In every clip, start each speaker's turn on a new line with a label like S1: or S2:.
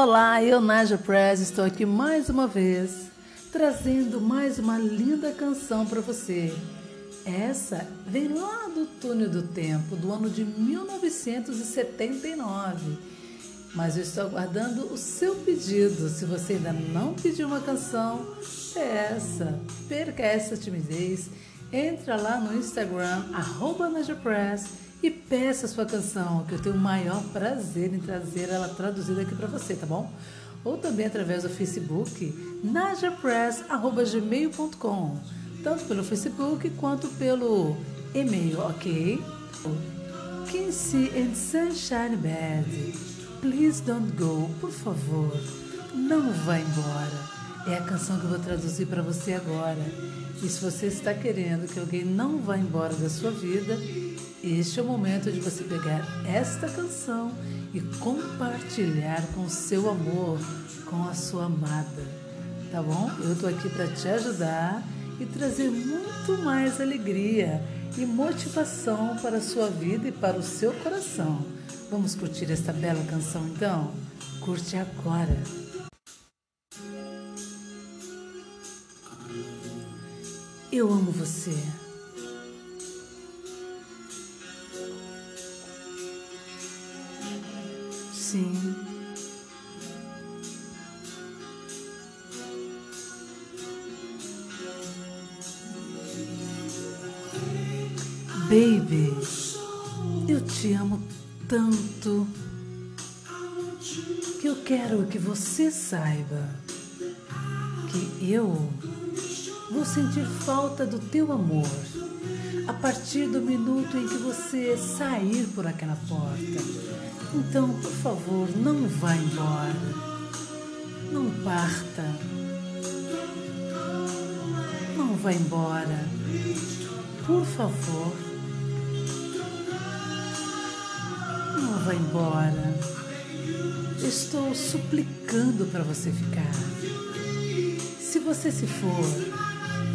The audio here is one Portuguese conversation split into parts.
S1: Olá, eu Naja Press estou aqui mais uma vez trazendo mais uma linda canção para você. Essa vem lá do túnel do tempo, do ano de 1979. Mas eu estou aguardando o seu pedido. Se você ainda não pediu uma canção, peça. Perca essa timidez. Entra lá no Instagram, arroba Press e peça sua canção, que eu tenho o maior prazer em trazer ela traduzida aqui para você, tá bom? Ou também através do Facebook, najapress.gmail.com, tanto pelo Facebook quanto pelo e-mail, ok? Kinsey and Sunshine Bad, please don't go, por favor, não vá embora. É a canção que eu vou traduzir para você agora. E se você está querendo que alguém não vá embora da sua vida, este é o momento de você pegar esta canção e compartilhar com seu amor, com a sua amada. Tá bom? Eu tô aqui para te ajudar e trazer muito mais alegria e motivação para a sua vida e para o seu coração. Vamos curtir esta bela canção então? Curte agora. Eu amo você. Sim. Baby, eu te amo tanto que eu quero que você saiba que eu vou sentir falta do teu amor a partir do minuto em que você sair por aquela porta então, por favor, não vá embora. Não parta. Não vá embora. Por favor. Não vá embora. Estou suplicando para você ficar. Se você se for,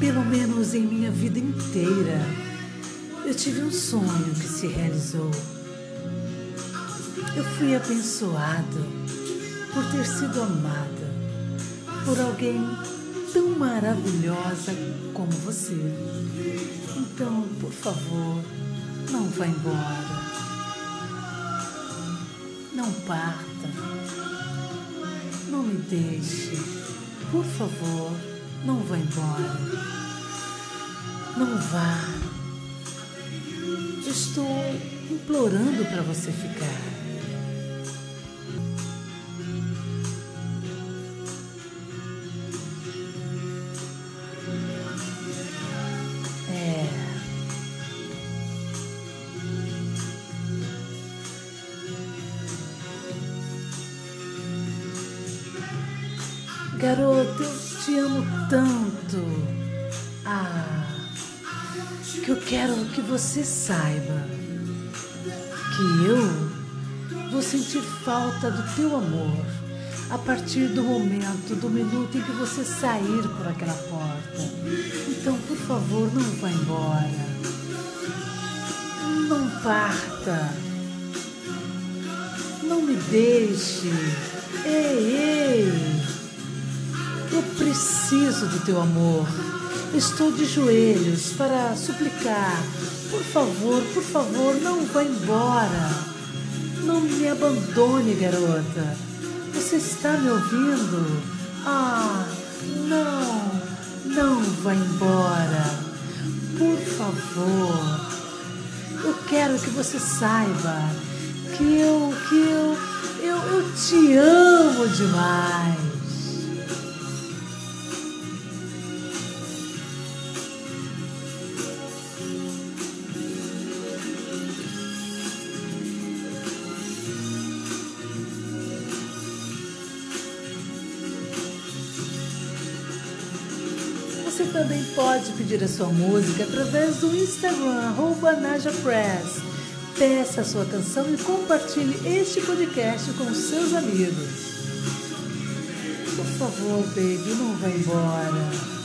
S1: pelo menos em minha vida inteira, eu tive um sonho que se realizou. Eu fui abençoado por ter sido amada por alguém tão maravilhosa como você. Então, por favor, não vá embora. Não parta. Não me deixe. Por favor, não vá embora. Não vá. Estou implorando para você ficar. Garoto, eu te amo tanto. Ah, que eu quero que você saiba que eu vou sentir falta do teu amor a partir do momento, do minuto em que você sair por aquela porta. Então, por favor, não vá embora. Não parta. Não me deixe. Preciso do teu amor. Estou de joelhos para suplicar. Por favor, por favor, não vá embora. Não me abandone, garota. Você está me ouvindo? Ah, não, não vá embora. Por favor. Eu quero que você saiba que eu, que eu, eu, eu te amo demais. Você também pode pedir a sua música através do Instagram, NajaPress. Peça a sua canção e compartilhe este podcast com seus amigos. Por favor, baby, não vá embora.